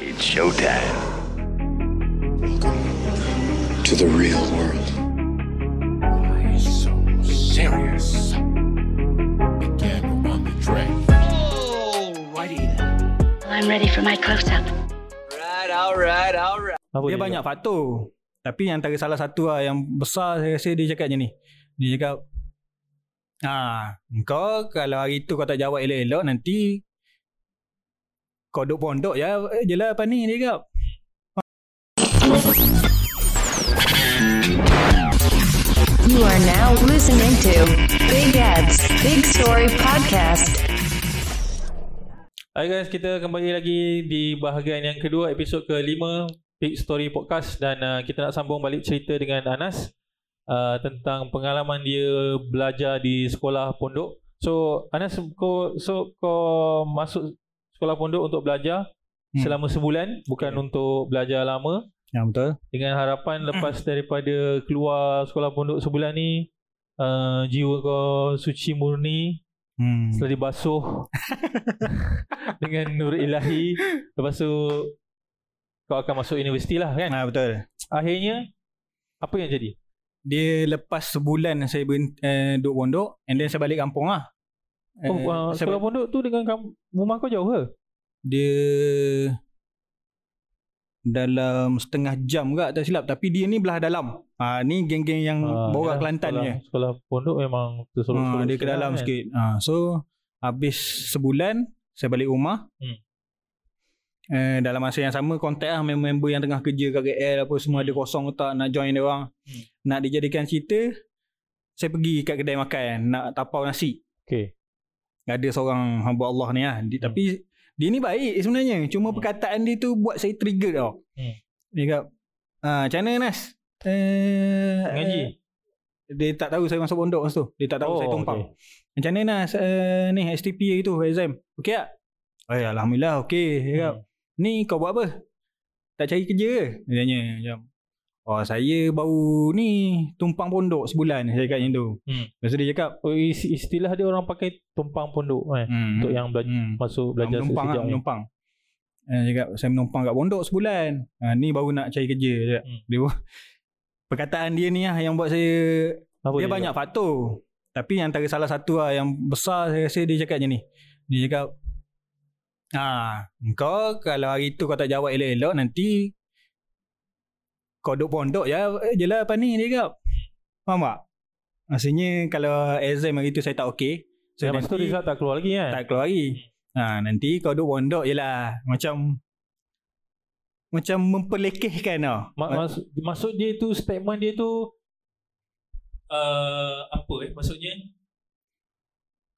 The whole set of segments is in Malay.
It's showtime. to the real world. Why so serious? Begin on the track. I'm ready for my close up. Apa Dia banyak faktor. Tapi yang antara salah satu lah yang besar saya rasa dia cakap macam ni. Dia cakap, ah, kau kalau hari tu kau tak jawab elok-elok nanti kau duduk pondok je, je lah apa ni dia cakap. You are now listening to Big Ads Big Story Podcast. Hai guys, kita kembali lagi di bahagian yang kedua episod ke-5 Big Story Podcast dan uh, kita nak sambung balik cerita dengan Anas uh, tentang pengalaman dia belajar di sekolah pondok. So Anas kau so kau masuk sekolah pondok untuk belajar Hmm. selama sebulan bukan Okay. untuk belajar lama Ya betul. dengan harapan lepas daripada keluar sekolah pondok sebulan ni uh, jiwa kau suci murni Hmm. setelah dibasuh dengan nur ilahi lepas tu kau akan masuk universiti lah kan Ah betul. akhirnya apa yang jadi Dia lepas sebulan saya ber, eh, duduk pondok and then saya balik kampung lah. Oh Eh, uh, sekolah pondok tu dengan rumah kau jauh ke dia dalam setengah jam ke tak silap tapi dia ni belah dalam. Ha ni geng-geng yang Ah, borak yalah, Kelantan sekolah, je. sekolah pondok memang tersolok-solok Ha, dia ke dalam lah sikit. Ha so habis sebulan saya balik rumah. Hmm. Eh, dalam masa yang sama kontak lah member-member yang tengah kerja kat KL apa semua ada kosong ke tak nak join dia orang. Hmm. Nak dijadikan cerita saya pergi kat kedai makan nak tapau nasi. okay. Ada seorang hamba Allah ni lah. Dia, Hmm. Tapi dia ni baik sebenarnya. Cuma Hmm. perkataan dia tu buat saya trigger tau. Hmm. Dia kata, ah, macam mana Nas? Eh, Ngaji? eh, dia tak tahu saya masuk pondok masa tu. Dia tak tahu Oh, saya tumpang. okay. Macam mana Nas? Uh, ni STP hari tu exam. Okey tak? Oh, ya, Alhamdulillah okey. Dia kata, Hmm. ni kau buat apa? Tak cari kerja ke? Dia tanya macam. Oh saya baru ni tumpang pondok sebulan. Saya cakap macam tu. Hmm. Lepas tu dia cakap. oh, is- istilah dia orang pakai tumpang pondok eh? Hmm, untuk yang belajar hmm. masuk Belajar belajar menumpang lah, menumpang. Eh, cakap, saya menumpang kat pondok sebulan. Ha, ni baru nak cari kerja. Cakap. Hmm. Dia, perkataan dia ni lah yang buat saya... Apa dia dia banyak faktor. Tapi antara salah satu lah yang besar saya rasa dia cakap macam ni. Dia cakap, Ah, kau kalau hari tu kau tak jawab elok-elok nanti kau duduk pondok je, je lah apa ni dia cakap. Faham tak? Maksudnya kalau exam hari tu saya tak okey. So, ya, tu result tak keluar lagi kan tak keluar lagi. Ha, nanti kau duduk pondok je lah. Macam macam memperlekehkan tau. Ma- maksud, maksud dia tu statement dia tu uh, apa eh maksudnya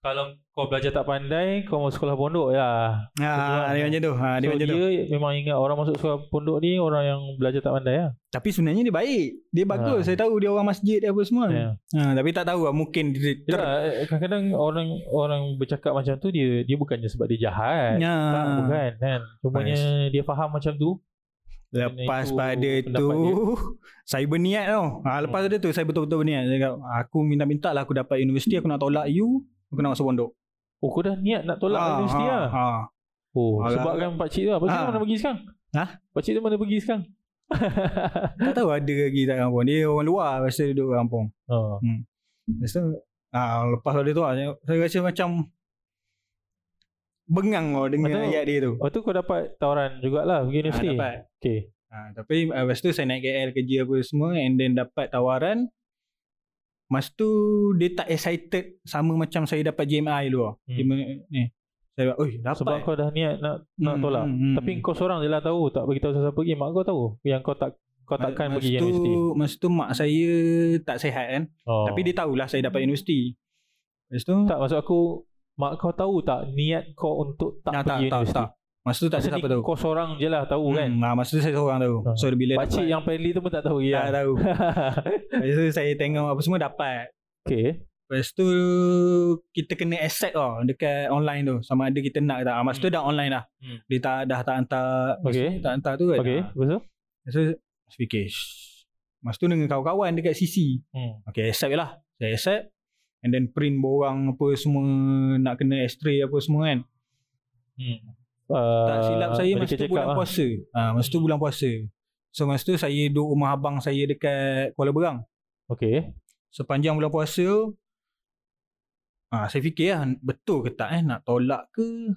kalau kau belajar tak pandai kau masuk sekolah pondok ya. ha, dia macam tu. Ha, dia so macam tu. dia memang ingat orang masuk sekolah pondok ni orang yang belajar tak pandai lah. Tapi sebenarnya dia baik. Dia bagus. Ha. Saya tahu dia orang masjid dia apa semua. Ya. Ha, tapi tak tahu lah. Mungkin dia ter... Yalah, eh, kadang-kadang orang orang bercakap macam tu dia dia bukannya sebab dia jahat. Ya. Tak, bukan kan. Cumanya dia faham macam tu. Lepas Itu pada tu dia. Saya berniat tau ha, Lepas pada tu Saya betul-betul berniat Saya cakap Aku minta-minta lah Aku dapat universiti Aku nak tolak you Aku nak masuk pondok Oh kau dah niat nak tolak ha, universiti ha, lah. ha. Oh Agak- sebab kan pakcik tu lah. Pakcik Ha. mana pergi sekarang? Ha? Pakcik tu mana pergi sekarang? Tak tahu ada lagi tak kampung Dia orang luar dia duduk kat kampung oh. Lepas tu ha, Lepas pada tu lah, saya, rasa macam Bengang tau Dengan Betul. ayat dia tu Lepas tu kau dapat tawaran jugalah pergi ha, universiti. Dapat Okay. ha, Tapi uh, lepas tu saya naik KL kerja apa semua And then dapat tawaran Mas tu dia tak excited sama macam saya dapat JMI dulu. Hmm. Hmm. JMI ni. Saya oi dapat. Sebab kau dah niat nak nak Hmm, tolak. hmm, hmm. Tapi kau seorang je lah tahu. Tak bagi tahu siapa pergi. Mak kau tahu. Yang kau tak kau takkan Mas pergi tu, universiti. Masa tu mak saya tak sihat kan. Oh. Tapi dia tahulah saya dapat universiti. Lepas tu tak maksud aku mak kau tahu tak niat kau untuk tak Nah, pergi tak, tak, universiti. tak. Masa tu tak Masa ada siapa tahu. Kau seorang je lah tahu kan. Hmm, nah, masa tu saya seorang tahu. Ah. So bila Pakcik dapat yang friendly tu pun tak tahu tak ya. tahu. Lepas tu saya tengok apa semua dapat. okay. Lepas tu kita kena accept tau dekat online tu sama ada kita nak tak. Ah, Masa tu dah online dah. Hmm. Dia tak dah tak hantar Okay. tak hantar tu kan. Okay. Ah. Lepas tu? Lepas tu saya fikir. Masa tu dengan kawan-kawan dekat CC. Hmm. Okay accept je lah. Saya accept. And then print borang apa semua nak kena x-ray apa semua kan. Hmm. Uh, Tak silap saya masa tu bulan lah. puasa. Ah masa tu bulan puasa. So masa tu saya duduk rumah abang saya dekat Kuala Berang. Okay. Sepanjang bulan puasa ah saya fikir lah betul ke tak eh nak tolak ke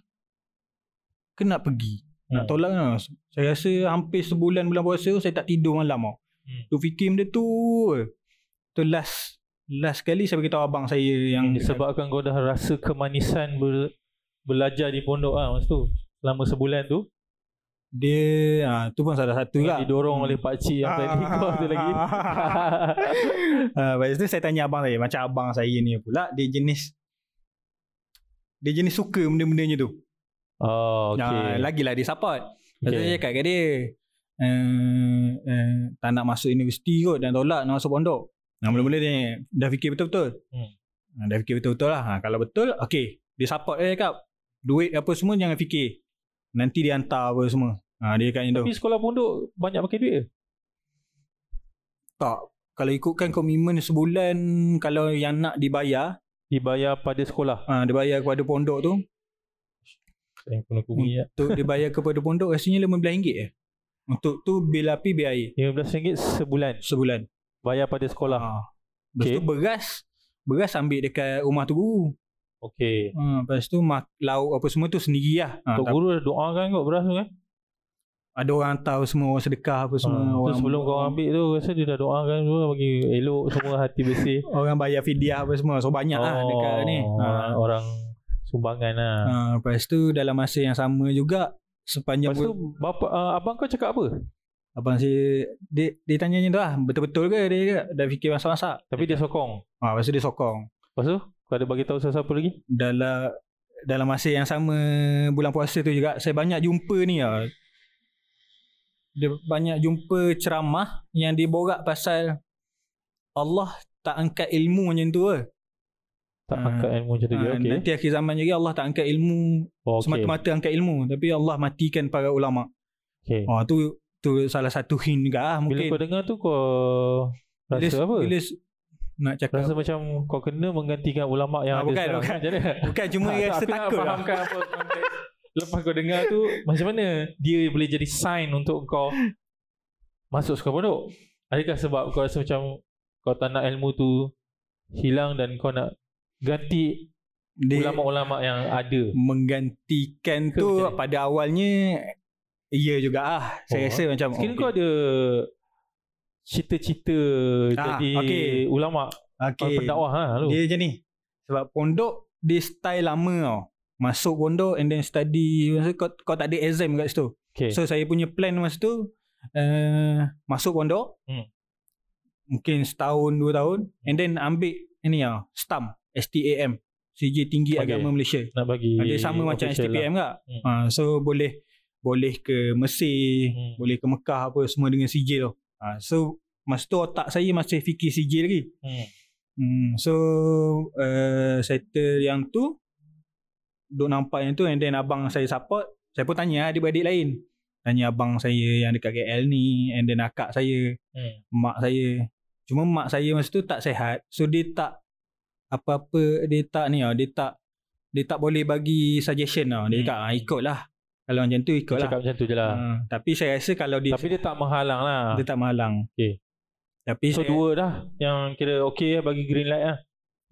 ke nak pergi. Nak Hmm. tolak kan. Saya rasa hampir sebulan bulan puasa saya tak tidur malam tau. Hmm. Tu fikir benda tu. Tu last last kali saya beritahu abang saya yang Disebabkan kau dah rasa kemanisan ber, belajar di pondok lah masa tu. Selama sebulan tu. dia ah tu pun salah satu lah. Didorong oleh pakcik yang tadi kau tu lagi. Ah, lepas tu saya tanya abang saya, macam abang saya ni pula dia jenis dia jenis suka benda-bendanya tu. oh, Okay. okay. Ah, lagilah dia support. Lepas tu Okay. saya cakap kat dia, eh, eh, tak nak masuk universiti kot dan tolak nak masuk pondok. Nah, mula-mula dia dah fikir betul-betul. Hmm. Hmm. Dah fikir betul-betul lah. Ha, kalau betul, okay. Dia support dia cakap, duit apa semua jangan fikir. Nanti dia hantar apa semua. Ha, dia cakap macam tu. Tapi sekolah pondok banyak pakai duit ke? Tak. Kalau ikutkan komitmen sebulan, kalau yang nak dibayar, Dibayar pada sekolah. ha, dia bayar kepada pondok tu, Yang kena kubi ya. untuk dibayar kepada pondok rasanya RM15 je. Untuk tu bil api, bil air. RM15 sebulan. Sebulan. Bayar pada sekolah. Ha. Lepas Okay. tu beras, beras ambil dekat rumah tu guru. Okay. Ha, lepas tu mak, lauk apa semua tu sendiri lah. Ha, Tok tak- guru dah doakan kot beras tu kan? ada orang hantar semua orang sedekah apa semua. Ha, orang, sebelum kau ambil tu rasa dia dah doakan semua bagi elok semua hati bersih. Orang bayar fidyah apa semua. So banyak lah dekat ni. Ha. orang sumbangan lah. Ha, lepas tu dalam masa yang sama juga sepanjang Lepas tu bapa uh, abang kau cakap apa? abang saya dia, dia tanya macam tu lah betul-betul ke dia cakap, dah fikir masak-masak Tapi dia sokong. ha, lepas tu dia sokong Lepas tu kau ada bagi tahu siapa lagi? dalam dalam masa yang sama bulan puasa tu juga saya banyak jumpa ni lah dia banyak jumpa ceramah yang diborak pasal Allah tak angkat ilmu macam tu ke. Tak Ha. angkat ilmu macam tu. Ha, Okay. Nanti akhir zaman juga Allah tak angkat ilmu Oh, okay. semata-mata angkat ilmu tapi Allah matikan para ulama. okay. Oh tu tu salah satu hint juga lah Bila mungkin. kau dengar tu kau rasa bila, apa? Bila nak cakap Rasa macam kau kena menggantikan ulama yang Ah, ada bukan, bukan. Macam mana? bukan cuma Tak, rasa aku nak takut lah. fahamkan apa konteks. Lepas kau dengar tu Macam mana Dia boleh jadi sign Untuk kau Masuk sekolah pondok Adakah sebab kau rasa macam Kau tak nak ilmu tu Hilang dan kau nak Ganti Dia Ulama-ulama yang ada menggantikan Ke tu macam pada awalnya iya juga ah. Saya Oh. rasa macam Sekiranya okay. kau ada Cita-cita Ah, Jadi okey. Ulama okay. okay. Pendakwah lah lu. Dia macam ni. Sebab pondok dia style lama tau. Masuk pondok and then study masa kau, kau tak ada exam kat situ. okay. So saya punya plan masa tu uh, masuk pondok. Hmm. Mungkin setahun dua tahun and then ambil ini ah STAM STAM CJ Tinggi Okay. Agama Malaysia. Nak bagi Dia sama macam STPM lah. tak? Hmm. Ha, so boleh boleh ke Mesir, Hmm. boleh ke Mekah apa semua dengan sijil tu. Ha, so masa tu otak saya masih fikir sijil lagi. hmm. Hmm, so uh, settle yang tu duk nampak yang tu and then abang saya support. Saya pun tanya adik-adik lain. Tanya abang saya yang dekat KL ni and then akak saya, Hmm. mak saya. Cuma mak saya masa tu tak sihat. So dia tak apa-apa dia tak ni tau, dia tak dia tak boleh bagi suggestion tau. Dia Hmm. cakap ah, ikutlah. Kalau macam tu ikutlah. Cakap macam tu je lah Ha, tapi saya rasa kalau dia Tapi dia tak menghalang lah dia tak menghalang. Okay. Tapi So saya, dua dah Yang kira okay lah Bagi green light lah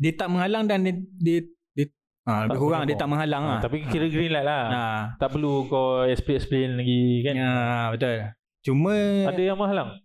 dia tak menghalang dan dia dia, dia ha, lebih kurang dia tak menghalang ha, lah. Tapi kira green light lah Ha. Tak perlu kau explain-explain lagi kan Ya, betul. Cuma Ada yang menghalang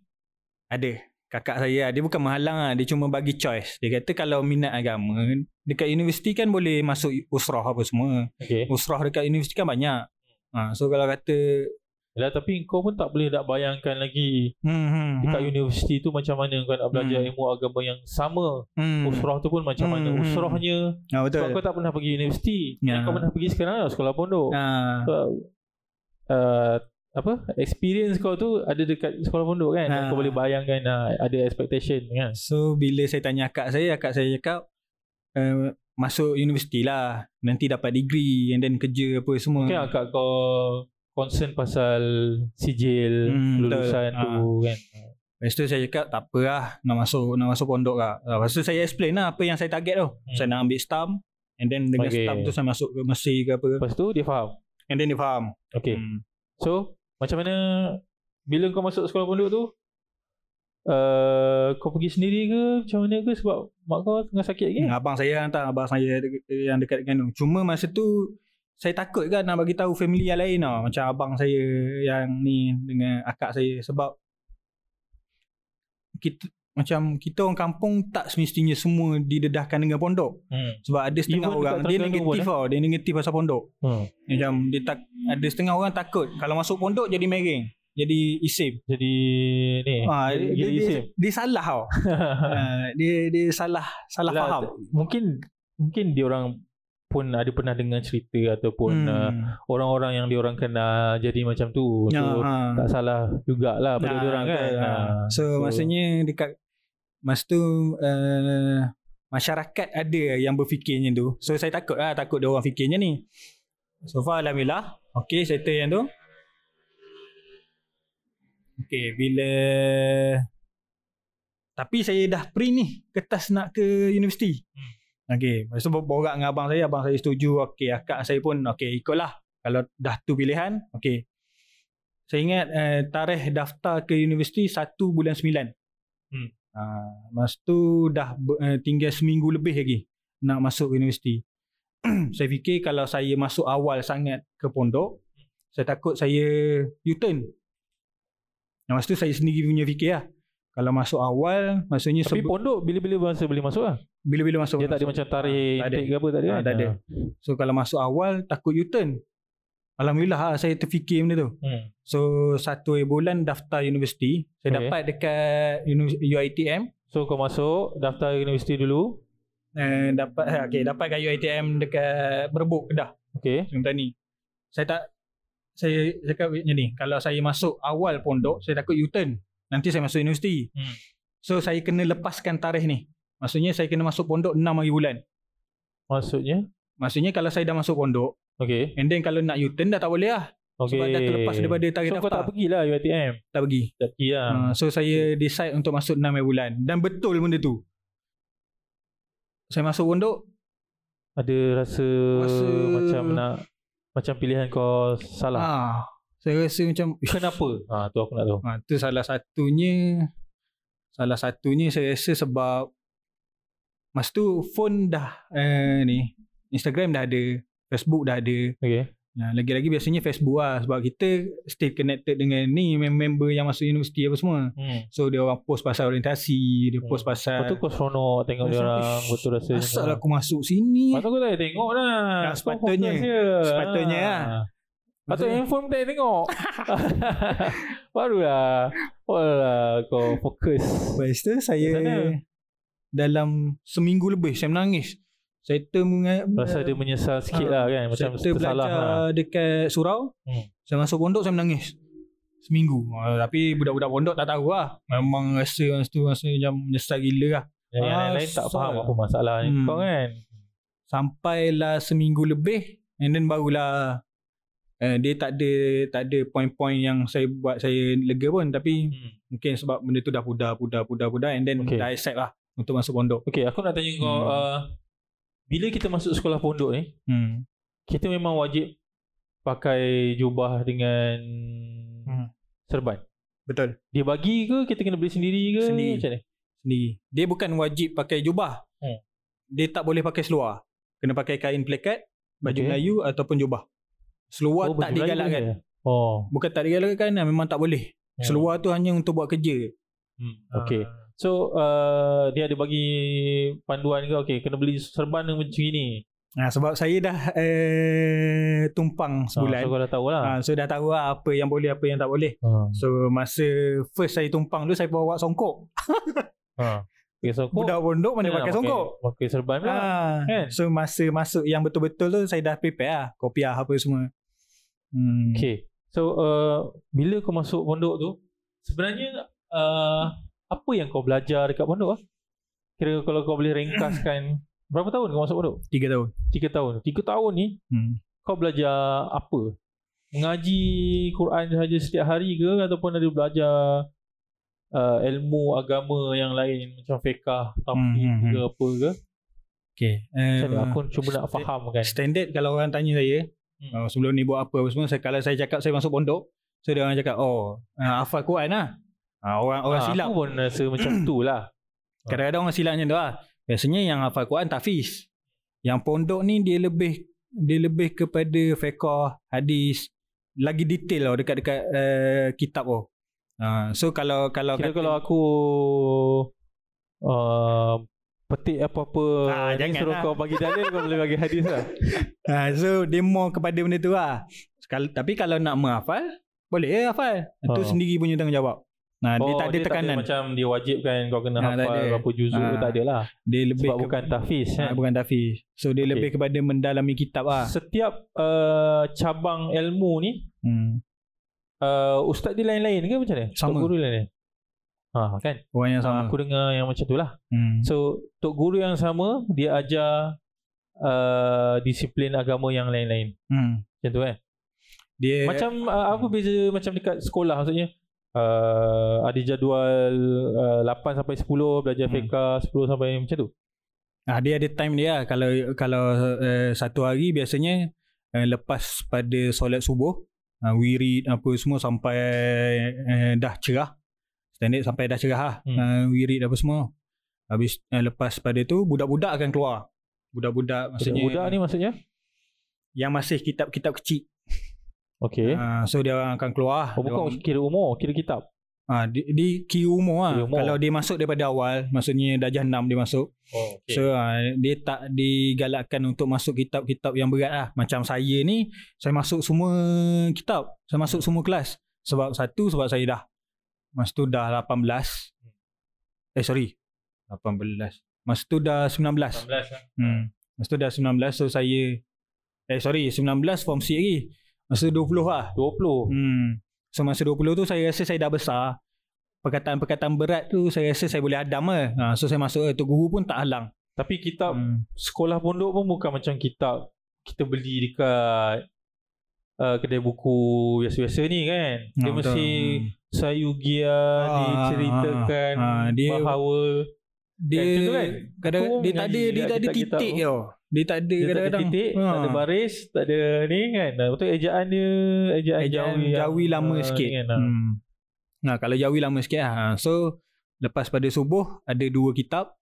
ada kakak saya dia bukan menghalang lah, dia cuma bagi choice. Dia kata kalau minat agama dekat universiti kan boleh masuk usrah apa semua. Okay Usrah dekat universiti kan banyak. Ha, so kalau kata Yalah, Tapi kau pun tak boleh nak bayangkan lagi hmm, hmm, Dekat hmm, universiti tu Macam mana kau nak belajar Hmm. ilmu agama yang sama hmm. Usrah tu pun macam mana Hmm. Usrahnya Ha, betul. Sebab kau tak pernah pergi universiti Ya. Kau pernah pergi sekarang lah Sekolah pondok Ha, So, uh, apa experience kau tu ada dekat sekolah pondok kan Ha. kau boleh bayangkan uh, ada expectation kan so bila saya tanya akak saya, akak saya cakap uh, masuk universiti lah. Nanti dapat degree and then kerja apa semua. mungkin akak kau concern pasal sijil Hmm, lulusan betul. tu kan Lepas tu saya cakap tak apa lah nak masuk nak masuk pondok lah. Ah, Lepas tu saya explain lah apa yang saya target tu. Hmm. Saya nak ambil STAM and then dengan Okay. STAM tu saya masuk ke Mesir ke apa. lepas tu dia faham And then dia faham. Okay. Hmm. So, macam mana bila kau masuk sekolah pondok tu? Uh, kau pergi sendiri ke? Macam mana ke? Sebab mak kau tengah sakit lagi? Hmm, abang saya hantar abang saya de- yang dekat dengan tu. Cuma masa tu saya takut kan nak bagi tahu family yang lain tau. Macam abang saya yang ni dengan akak saya sebab kita macam kita orang kampung tak semestinya semua didedahkan dengan pondok. Hmm. Sebab ada setengah Even orang dia negatif tau. Dia negatif pasal pondok. Hmm. Macam dia tak ada setengah orang takut kalau masuk pondok jadi mereng. Jadi isim. Jadi ni. Ha, jadi, dia, jadi dia, isim. dia, salah tau. ha, dia dia salah salah Lah, faham. Mungkin mungkin dia orang pun ada pernah dengar cerita ataupun Hmm. uh, orang-orang yang dia orang kenal jadi macam tu. Ya, so ha. tak salah jugalah pada Nah, dia orang kan. Ha. ha. So, maksudnya dekat masa tu uh, masyarakat ada yang berfikirnya tu. So saya takut lah takut dia orang fikirnya ni. So far alhamdulillah. Okay settle yang tu. Okay bila tapi saya dah print ni kertas nak ke universiti. Hmm. Okay, lepas tu borak dengan abang saya, abang saya setuju. Okay, akak saya pun okay ikutlah. Kalau dah tu pilihan, okay. Saya ingat uh, tarikh daftar ke universiti 1 bulan 9. Hmm. Uh, masa tu dah uh, tinggal seminggu lebih lagi nak masuk universiti. saya fikir kalau saya masuk awal sangat ke pondok, saya takut saya U-turn. Nah, masa tu saya sendiri punya fikir lah. Kalau masuk awal, maksudnya Tapi pondok bila-bila masa boleh masuk lah. bila-bila masuk. Dia tak ada masuk. macam tarikh tak ada. intake ke apa tak ada Ah, kan? tak ada. Ah. So kalau masuk awal takut U-turn. Alhamdulillah lah, saya terfikir benda tu. Hmm. So satu bulan daftar universiti. Saya Okay. dapat dekat UiTM. So kau masuk daftar universiti dulu. Eh, dapat okay, dapat kat UiTM dekat Berbuk Kedah. Okay. Sungai Petani. Saya tak saya cakap macam ni. Kalau saya masuk awal pondok, saya takut U-turn. Nanti saya masuk universiti. Hmm. So saya kena lepaskan tarikh ni. Maksudnya saya kena masuk pondok 6 hari bulan. Maksudnya? Maksudnya kalau saya dah masuk pondok, Okay. and then kalau nak U-turn dah tak boleh lah. Okay. Sebab dah terlepas daripada tarikh So kau daftar. tak pergilah UiTM. tak pergi. Tak pergi lah. Uh, so saya decide untuk masuk 6 hari bulan dan betul benda tu. Saya masuk pondok Ada rasa, Rasa- macam nak macam pilihan kau salah. ah saya rasa macam Kenapa? Ha tu aku nak tahu. ha, tu salah satunya salah satunya saya rasa sebab masa tu phone dah eh, ni Instagram dah ada, Facebook dah ada. Okay. Nah, lagi-lagi biasanya Facebook lah sebab kita stay connected dengan ni member yang masuk universiti apa semua. Hmm. So dia orang post pasal orientasi, dia post Hmm. pasal Lepas tu kau seronok tengok dia orang "Ish, betul rasa. Asal aku masuk sini Patut kau tak tengok lah. Kau sepatutnya. Sepatutnya Ha. lah. Maksudnya- handphone tak tengok. Barulah. Barulah kau fokus. Lepas tu saya dalam seminggu lebih saya menangis. Saya termenga- Rasa dia menyesal sikit Ah, lah kan. Macam tersalah belajar lah. dekat surau. Hmm. Saya masuk pondok saya menangis. Seminggu. Uh, tapi budak-budak pondok tak tahu lah. Memang rasa masa tu rasa macam menyesal gila lah. Yang, yang Ah, lain tak faham apa masalah ni Hmm. kau kan. Sampailah seminggu lebih and then barulah uh, dia tak ada tak ada point-point yang saya buat saya lega pun tapi Hmm. mungkin sebab benda tu dah pudar pudar pudar pudar and then Okay. dah accept lah untuk masuk pondok. Okay aku nak tanya kau. Hmm. Uh, bila kita masuk sekolah pondok ni. Hmm. Kita memang wajib pakai jubah dengan Hmm. serban. Betul. Dia bagi ke kita kena beli sendiri ke? Sendiri. Macam ni? sendiri. Dia bukan wajib pakai jubah. Hmm. Dia tak boleh pakai seluar. Kena pakai kain plekat, baju Okay. Melayu ataupun jubah. Seluar baju tak digalakkan. Oh. Bukan tak digalakkan, memang tak boleh. Hmm. Seluar tu hanya untuk buat kerja. Hmm. Okay. So uh, dia ada bagi panduan ke okay kena beli serban yang macam ni. Nah, sebab saya dah eh, tumpang Sebulan. sebulan. So kau dah tahu lah. Ha, so dah tahu lah apa yang boleh, apa yang tak boleh. Ha. So masa first saya tumpang tu saya bawa songkok. Ha. Pakai songkok. Budak pondok mana Macam pakai nak songkok. Pakai serban pula. Ha, kan? So masa masuk yang betul-betul tu saya dah prepare lah. Kopiah apa semua. Hmm. Okay. So uh, bila kau masuk pondok tu sebenarnya uh, apa yang kau belajar dekat pondok ah? Kira kalau kau boleh ringkaskan berapa tahun kau masuk pondok? Tiga tahun. Tiga tahun. Tiga tahun ni Hmm. kau belajar apa? Mengaji Quran saja setiap hari ke ataupun ada belajar uh, ilmu agama yang lain macam fiqah, tauhid Hmm, hmm, ke apa ke? Okay. Macam mana? Uh, Aku cuba nak faham kan. Standard kalau orang tanya saya, Hmm. Uh, sebelum ni buat apa apa semua. Saya, kalau saya cakap saya masuk pondok, so dia orang cakap, oh, uh, hafal Quran lah. Uh, orang orang Ah, silap. Aku pun rasa macam tu lah. Kadang-kadang orang silap macam tu lah. Biasanya yang hafal Quran tafiz. Yang pondok ni dia lebih dia lebih kepada fiqah, hadis, lagi detail tau dekat-dekat uh, kitab tu. Uh, so kalau kalau Kira kalau aku uh, petik apa-apa Ah, ni jangan suruh lah. kau bagi dalil kau boleh bagi hadis lah. uh, so dia more kepada benda tu lah. Sekal- tapi kalau nak menghafal, boleh je hafal. Itu Oh. sendiri punya tanggungjawab. Nah, dia tak ada tekanan. macam dia wajibkan kau kena Ah, tak hafal ada. berapa juzuk Ah. tak ada lah. dia lebih Sebab bukan tahfiz Ah, kan. bukan tafiz. So dia Okey. lebih kepada mendalami kitab lah. Setiap uh, cabang ilmu ni Hmm. uh, ustaz dia lain-lain ke macam mana? Sama. Tok guru lain-lain. Ha kan? Orang yang Sama. sama. aku dengar yang macam tu lah. Hmm. So tok guru yang sama dia ajar uh, disiplin agama yang lain-lain. Hmm. Macam tu kan? Dia Macam uh, apa beza macam dekat sekolah maksudnya? Uh, ada jadual uh, 8 sampai 10 belajar Hmm. fiqah 10 sampai macam tu. Ah dia ada time dia lah. Kalau kalau uh, satu hari biasanya uh, lepas pada solat subuh, uh, wirid apa semua sampai uh, dah cerah. Standard sampai dah cerah lah. Hmm. Uh, wirid apa semua. Habis uh, lepas pada tu budak-budak akan keluar. Budak-budak maksudnya Budak ni maksudnya? yang masih kitab-kitab kecil. Okey. Uh, so dia orang akan keluar. Oh bukan orang- kira umur, kira kitab. Ah, di, di kira umur lah. Kira umur. Kalau dia masuk daripada awal, maksudnya darjah 6 dia masuk. Oh, Okay. So ah, dia tak digalakkan untuk masuk kitab-kitab yang berat lah. Macam saya ni, saya masuk semua kitab. Saya masuk semua kelas. Sebab satu, sebab saya dah. Masa tu dah 18. Eh sorry. 18. Masa tu dah 19. 19 lah. Hmm. Masa tu dah 19. So saya... Eh sorry, 19 form C lagi. Masa tu 20 lah. 20. Hmm. So masa 20 tu saya rasa saya dah besar. Perkataan-perkataan berat tu saya rasa saya boleh hadam lah. Ha, so saya masuk tu guru pun tak halang. Tapi kitab Hmm. sekolah pondok pun bukan macam kitab kita beli dekat uh, kedai buku biasa-biasa ni kan. Dia Ha, mesti Sayugia Ah, diceritakan ah, ah. Dia- bahawa Dia Kan, kan? kadang dia tak ada dia dekat tak ada titik tau. Dia tak ada dia tak ada kadang-kadang. titik, Ha. tak ada baris, tak ada ni kan. Betul ejaan dia ejaan, Ejaan jawi, yang, jawi lama ah, sikit. Kan. Hmm. Nah, kalau jawi lama sikit. Ha, So lepas pada subuh ada dua kitab.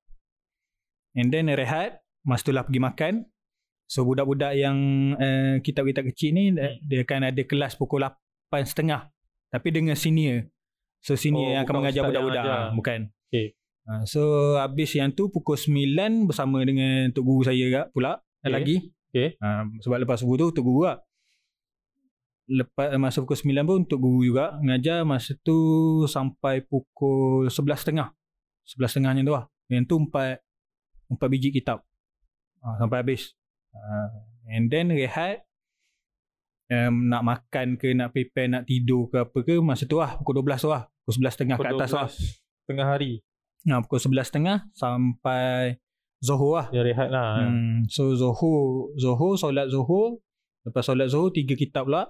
And then rehat, masa tu lah pergi makan. So budak-budak yang uh, kitab-kitab kecil ni Hmm. dia akan ada kelas pukul 8.30 tapi dengan senior. So senior Oh, yang akan mengajar yang budak-budak. ajar. Ha, bukan. Okay. Ha, so habis yang tu pukul 9 bersama dengan tok guru saya juga pula Okay. lagi. Okay. Ha, sebab lepas subuh tu tok guru lah. Lepas masa pukul 9 pun tok guru juga mengajar masa tu sampai pukul 11.30. 11.30 macam tu lah. Yang tu 4 4 biji kitab. Ha, sampai habis. Ha, and then rehat um, nak makan ke nak prepare nak tidur ke apa ke masa tu lah pukul 12 tu lah. Pukul 11.30 ke atas lah. 12 tengah hari Nah, pukul 11.30 sampai Zohor lah. dia rehat lah. Hmm. So Zohor, Zohor, solat Zohor. Lepas solat Zohor, tiga kitab pula.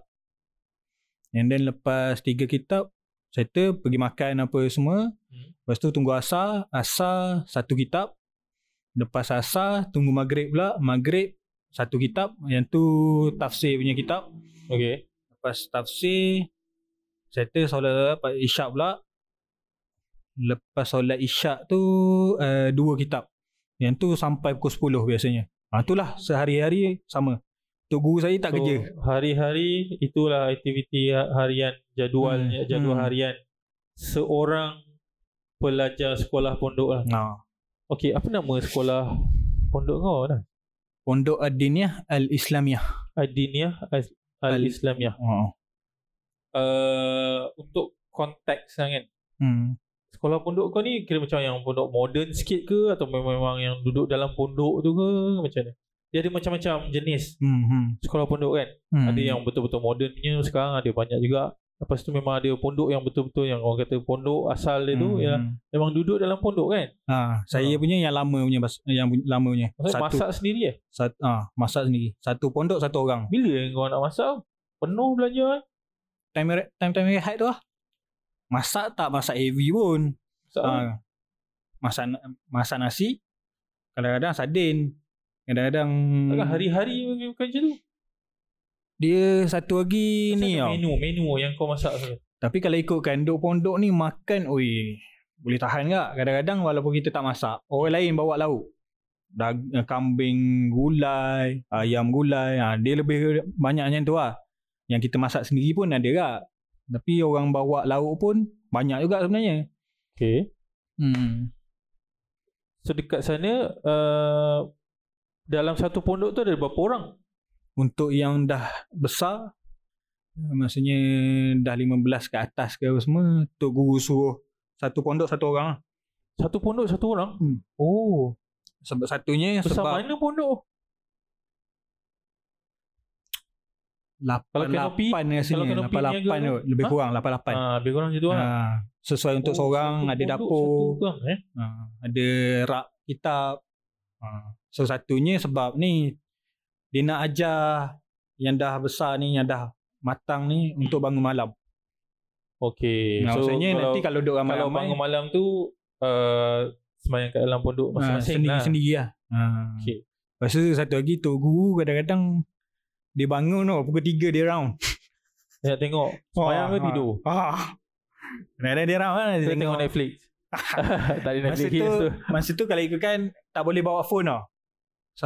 And then lepas tiga kitab, settle, pergi makan apa semua. Hmm. Lepas tu tunggu asar, asar satu kitab. Lepas asar, tunggu maghrib pula. Maghrib, satu kitab. Yang tu tafsir punya kitab. Okay. Lepas tafsir, settle solat isyak pula. Lepas solat isyak tu, uh, dua kitab. Yang tu sampai pukul 10 biasanya. Ha, itulah sehari-hari sama. Tok guru saya tak so, kerja. Hari-hari itulah aktiviti ha- harian jadualnya Hmm, jadual hmm. harian seorang pelajar sekolah pondok lah. Ha. Okey, apa nama sekolah pondok kau dah? Pondok Ad-Diniyah Al-Islamiyah. Adiniyah Al- Al-Islamiyah. Ha. Uh, untuk konteks kan. Hmm. Sekolah pondok kau ni kira macam yang pondok moden sikit ke atau memang yang duduk dalam pondok tu ke macam mana? Dia ada macam-macam jenis Hmm. Hmm. sekolah pondok kan. hmm. Ada yang betul-betul moden punya sekarang ada banyak juga. Lepas tu memang ada pondok yang betul-betul yang orang kata pondok asal dia tu Hmm, ya hmm. memang duduk dalam pondok kan. Ha, saya Ha. punya yang lama punya bas- yang lama punya. Maksudnya masak sendiri eh. Satu, ah, masak sendiri. Satu pondok satu orang. Bila yang kau nak masak? Penuh belanja eh. Time time time rehat tu lah. Masak tak masak heavy pun. Masak? Ha, masak masak nasi. Kadang-kadang sardin. Kadang-kadang Takkan hari-hari bukan macam tu. Dia satu lagi ni tau. Menu, menu yang kau masak tu. Tapi kalau ikutkan duk pondok ni makan oi boleh tahan tak? Kadang-kadang walaupun kita tak masak, orang lain bawa lauk. Dag, eh, kambing gulai, ayam gulai. Ha, dia lebih banyak macam tu lah. Yang kita masak sendiri pun ada tak? Tapi orang bawa lauk pun banyak juga sebenarnya. Okay. Hmm. So dekat sana uh, dalam satu pondok tu ada berapa orang? Untuk yang dah besar, eh, maksudnya dah 15 ke atas ke apa semua, Tok Guru suruh satu pondok satu orang lah. Satu pondok satu orang? Hmm. Oh. Sebab satunya Besar sebab mana pondok? Kalau kanopi- 88 rasanya. kalau kanopi 88 niaga tu. Lebih Ha? kurang 88. Ah, lebih kurang macam tu lah. Ha, sesuai untuk Oh, seorang ada dapur, Satu orang, eh? ha, ada rak kitab. Ha, so satunya sebab ni dia nak ajar yang dah besar ni, yang dah matang ni untuk bangun malam. Okay. Nah, so maksudnya kalau, nanti kalau duduk kalau ramai-ramai bangun malam tu uh, sembahyang kat dalam pondok ha, masing-masing lah. sendiri-sendiri lah. Ha. Okay. Lepas tu satu lagi tu guru kadang-kadang dia bangun tau pukul 3 dia round. Dia nak tengok sembahyang ke Ah, tidur. Ah. Kadang-kadang dia round kan. dia Kita tengok Netflix. tak ada Masa Netflix tu, tu. masa tu kalau ikutkan tak boleh bawa phone tau.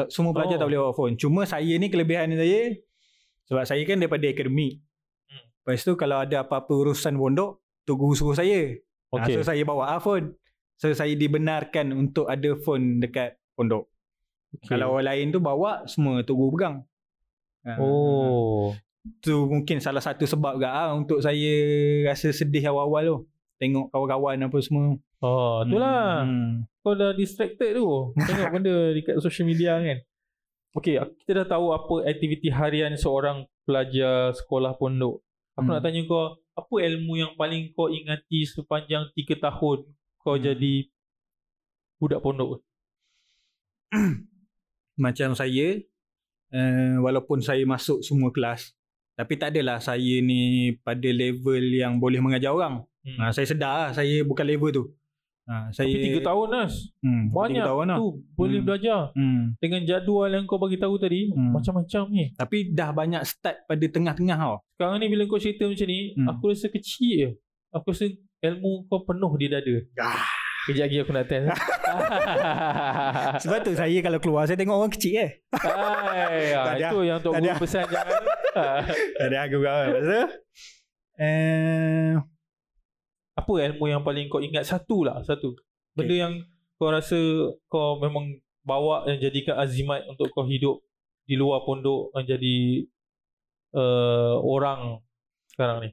Semua pelajar Oh. tak boleh bawa phone. Cuma saya ni kelebihan saya sebab saya kan daripada akademik. Hmm. Lepas tu kalau ada apa-apa urusan pondok, tu guru suruh saya. Okay. Okay. so saya bawa ah, phone. So saya dibenarkan untuk ada phone dekat pondok. okay. Kalau orang lain tu bawa semua tu guru pegang. Oh. Tu mungkin salah satu sebab gak ah untuk saya rasa sedih awal-awal tu. Tengok kawan-kawan apa semua. Oh, itulah. Hmm. Kau dah distracted tu. Tengok benda dekat social media kan. Okay, kita dah tahu apa aktiviti harian seorang pelajar sekolah pondok. Aku Hmm. nak tanya kau, apa ilmu yang paling kau ingati sepanjang 3 tahun kau Hmm. jadi budak pondok? macam saya uh, walaupun saya masuk semua kelas tapi tak adalah saya ni pada level yang boleh mengajar orang. Hmm. Ha, saya sedar lah saya bukan level tu. Ha, saya Tapi 3 tahun Nas. hmm, Banyak tiga tahun lah. tu boleh Hmm. belajar. Hmm. Dengan jadual yang kau bagi tahu tadi, Hmm. macam-macam ni. Tapi dah banyak start pada tengah-tengah tau. Sekarang ni bila kau cerita macam ni, Hmm. aku rasa kecil je. Aku rasa ilmu kau penuh di dada. Ah. Kejap lagi aku nak test. Sebab tu saya kalau keluar saya tengok orang kecil eh. Hai, ah, itu yang Tok Tak Guru pesan jangan. Ada aku kau. Lepas tu eh, Apa ilmu yang paling kau ingat satu lah, satu. Benda yang kau rasa kau memang bawa dan jadikan azimat untuk kau hidup di luar pondok dan jadi uh, orang sekarang ni.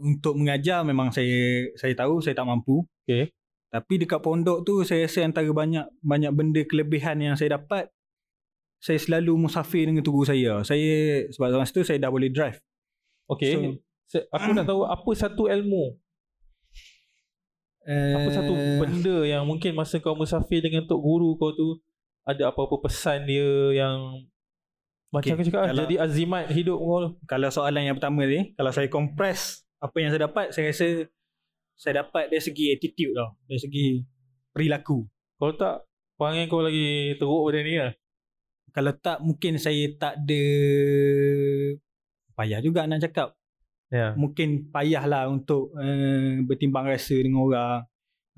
untuk mengajar memang saya saya tahu saya tak mampu. Okay. Tapi dekat pondok tu saya rasa antara banyak banyak benda kelebihan yang saya dapat saya selalu musafir dengan tu guru saya. Saya sebab masa tu saya dah boleh drive. Okay. So, aku nak tahu apa satu ilmu Uh, Apa satu benda yang mungkin masa kau musafir dengan tok guru kau tu ada apa-apa pesan dia yang macam Okay, okay, cakap kalau- kalau, jadi azimat hidup kau. kalau soalan yang pertama ni, kalau saya compress apa yang saya dapat, saya rasa saya dapat dari segi attitude tau. Dari segi perilaku. Kalau tak perangai kau lagi teruk pada ni lah. Kalau tak mungkin saya tak ada payah juga nak cakap. Ya. Mungkin payah lah untuk uh, bertimbang rasa dengan orang.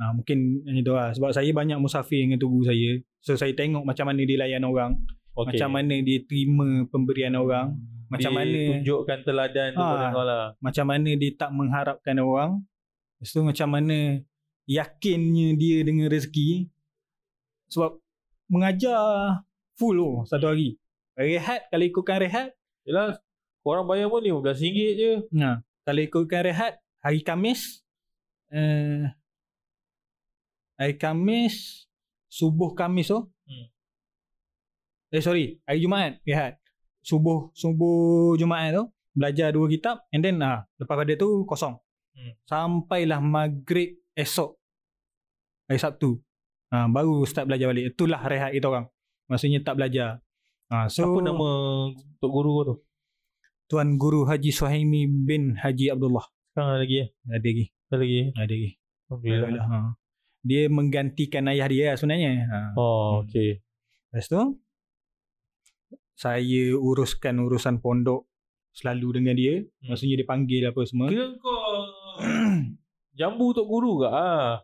Ha, mungkin macam tu lah. Sebab saya banyak musafir dengan tu guru saya. So saya tengok macam mana dia layan orang. Okay. Macam mana dia terima pemberian orang. Macam dia mana tunjukkan teladan tu pada kau lah. macam mana dia tak mengharapkan orang. Lepas tu macam mana yakinnya dia dengan rezeki. Sebab mengajar full tu satu hari. Rehat kalau ikutkan rehat. Yelah korang bayar pun RM15 je. Nah, kalau ikutkan rehat hari Kamis uh, hari Kamis subuh Kamis tu. Hmm. Eh sorry, hari Jumaat rehat. Subuh subuh Jumaat tu belajar dua kitab and then ah lepas pada tu kosong. Hmm. Sampailah maghrib esok hari Sabtu. Ha, baru start belajar balik. Itulah rehat kita orang. Maksudnya tak belajar. Ha, so Apa nama tok guru tu? Tuan Guru Haji Suhaimi bin Haji Abdullah. Sekarang ada lagi eh? Ada lagi. Ada lagi? Ada lagi. Alhamdulillah. Ha. Dia menggantikan ayah dia lah sebenarnya. Ha. Oh, okay. Lepas tu saya uruskan urusan pondok selalu dengan dia. Hmm. Maksudnya dia panggil apa semua. Kira kau jambu untuk guru ke ah?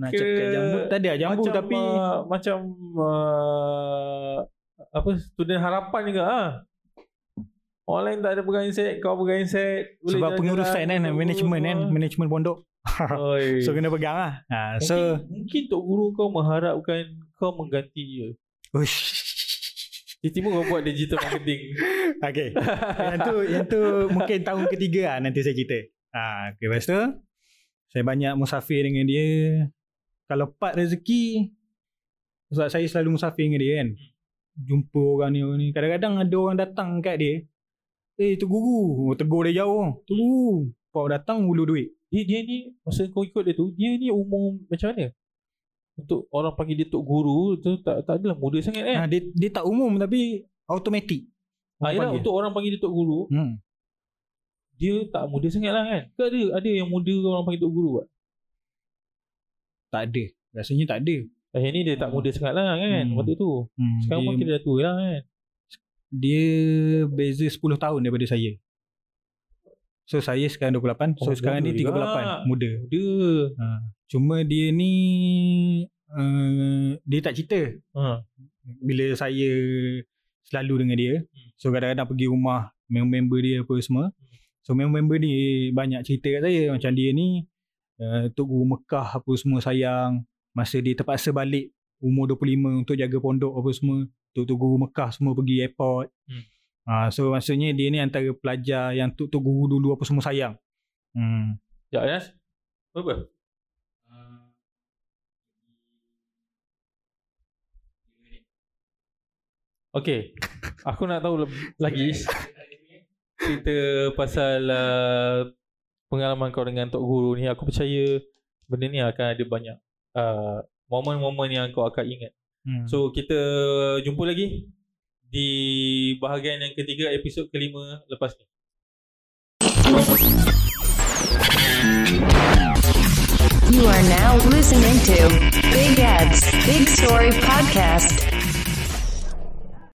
Nak Kira cakap jambu. Tak ada jambu macam, tapi uh, macam uh, apa student harapan juga ah. Orang lain tak ada pegang set, kau pegang set. boleh sebab pengurusan kan, management kan, semua. management pondok. So kena pegang lah. Ha, mungkin, so mungkin tok guru kau mengharapkan kau mengganti dia. Uish. Tiba-tiba kau buat digital marketing. Okay. yang tu yang tu mungkin tahun ketiga lah nanti saya cerita. Ha, okay, lepas tu saya banyak musafir dengan dia. Kalau part rezeki sebab saya selalu musafir dengan dia kan. Jumpa orang ni, orang ni. Kadang-kadang ada orang datang kat dia. Eh, tu guru. Oh, tegur dia jauh. Tu guru. Kau datang ulu duit. dia, dia ni masa kau ikut dia tu, dia ni umur macam mana? Untuk orang panggil dia tok guru tu tak tak adalah muda sangat kan? Ha, dia, dia tak umum tapi automatik. Ah, yalah, panggil. untuk orang panggil dia tok guru, Hmm. dia tak muda sangat lah kan? Ke ada ada yang muda orang panggil tok guru kan? Tak ada. Rasanya tak ada. Eh, yang ni dia tak muda sangat lah kan? Hmm. Waktu tu. Hmm, Sekarang dia, pun kira dah tua lah kan? dia beza 10 tahun daripada saya. So saya sekarang 28. So Oh, sekarang muda ni 38. juga. Muda. Muda. Ha. Cuma dia ni uh, dia tak cerita Ha. bila saya selalu dengan dia. So kadang-kadang pergi rumah member-member dia apa semua. So member-member ni banyak cerita kat saya macam dia ni uh, Tok Guru Mekah apa semua sayang. Masa dia terpaksa balik umur 25 untuk jaga pondok apa semua. Tok Guru Mekah semua pergi airport. Hmm. Ha, so maksudnya dia ni antara pelajar yang Tok Tok Guru dulu apa semua sayang. Hmm. Ya, Anas? Berapa? Okay, aku nak tahu lagi cerita pasal uh, pengalaman kau dengan Tok Guru ni. Aku percaya benda ni akan ada banyak uh, momen-momen yang kau akan ingat. Hmm. So kita jumpa lagi di bahagian yang ketiga episod kelima lepas ni. You are now listening to Big Ed's Big Story Podcast.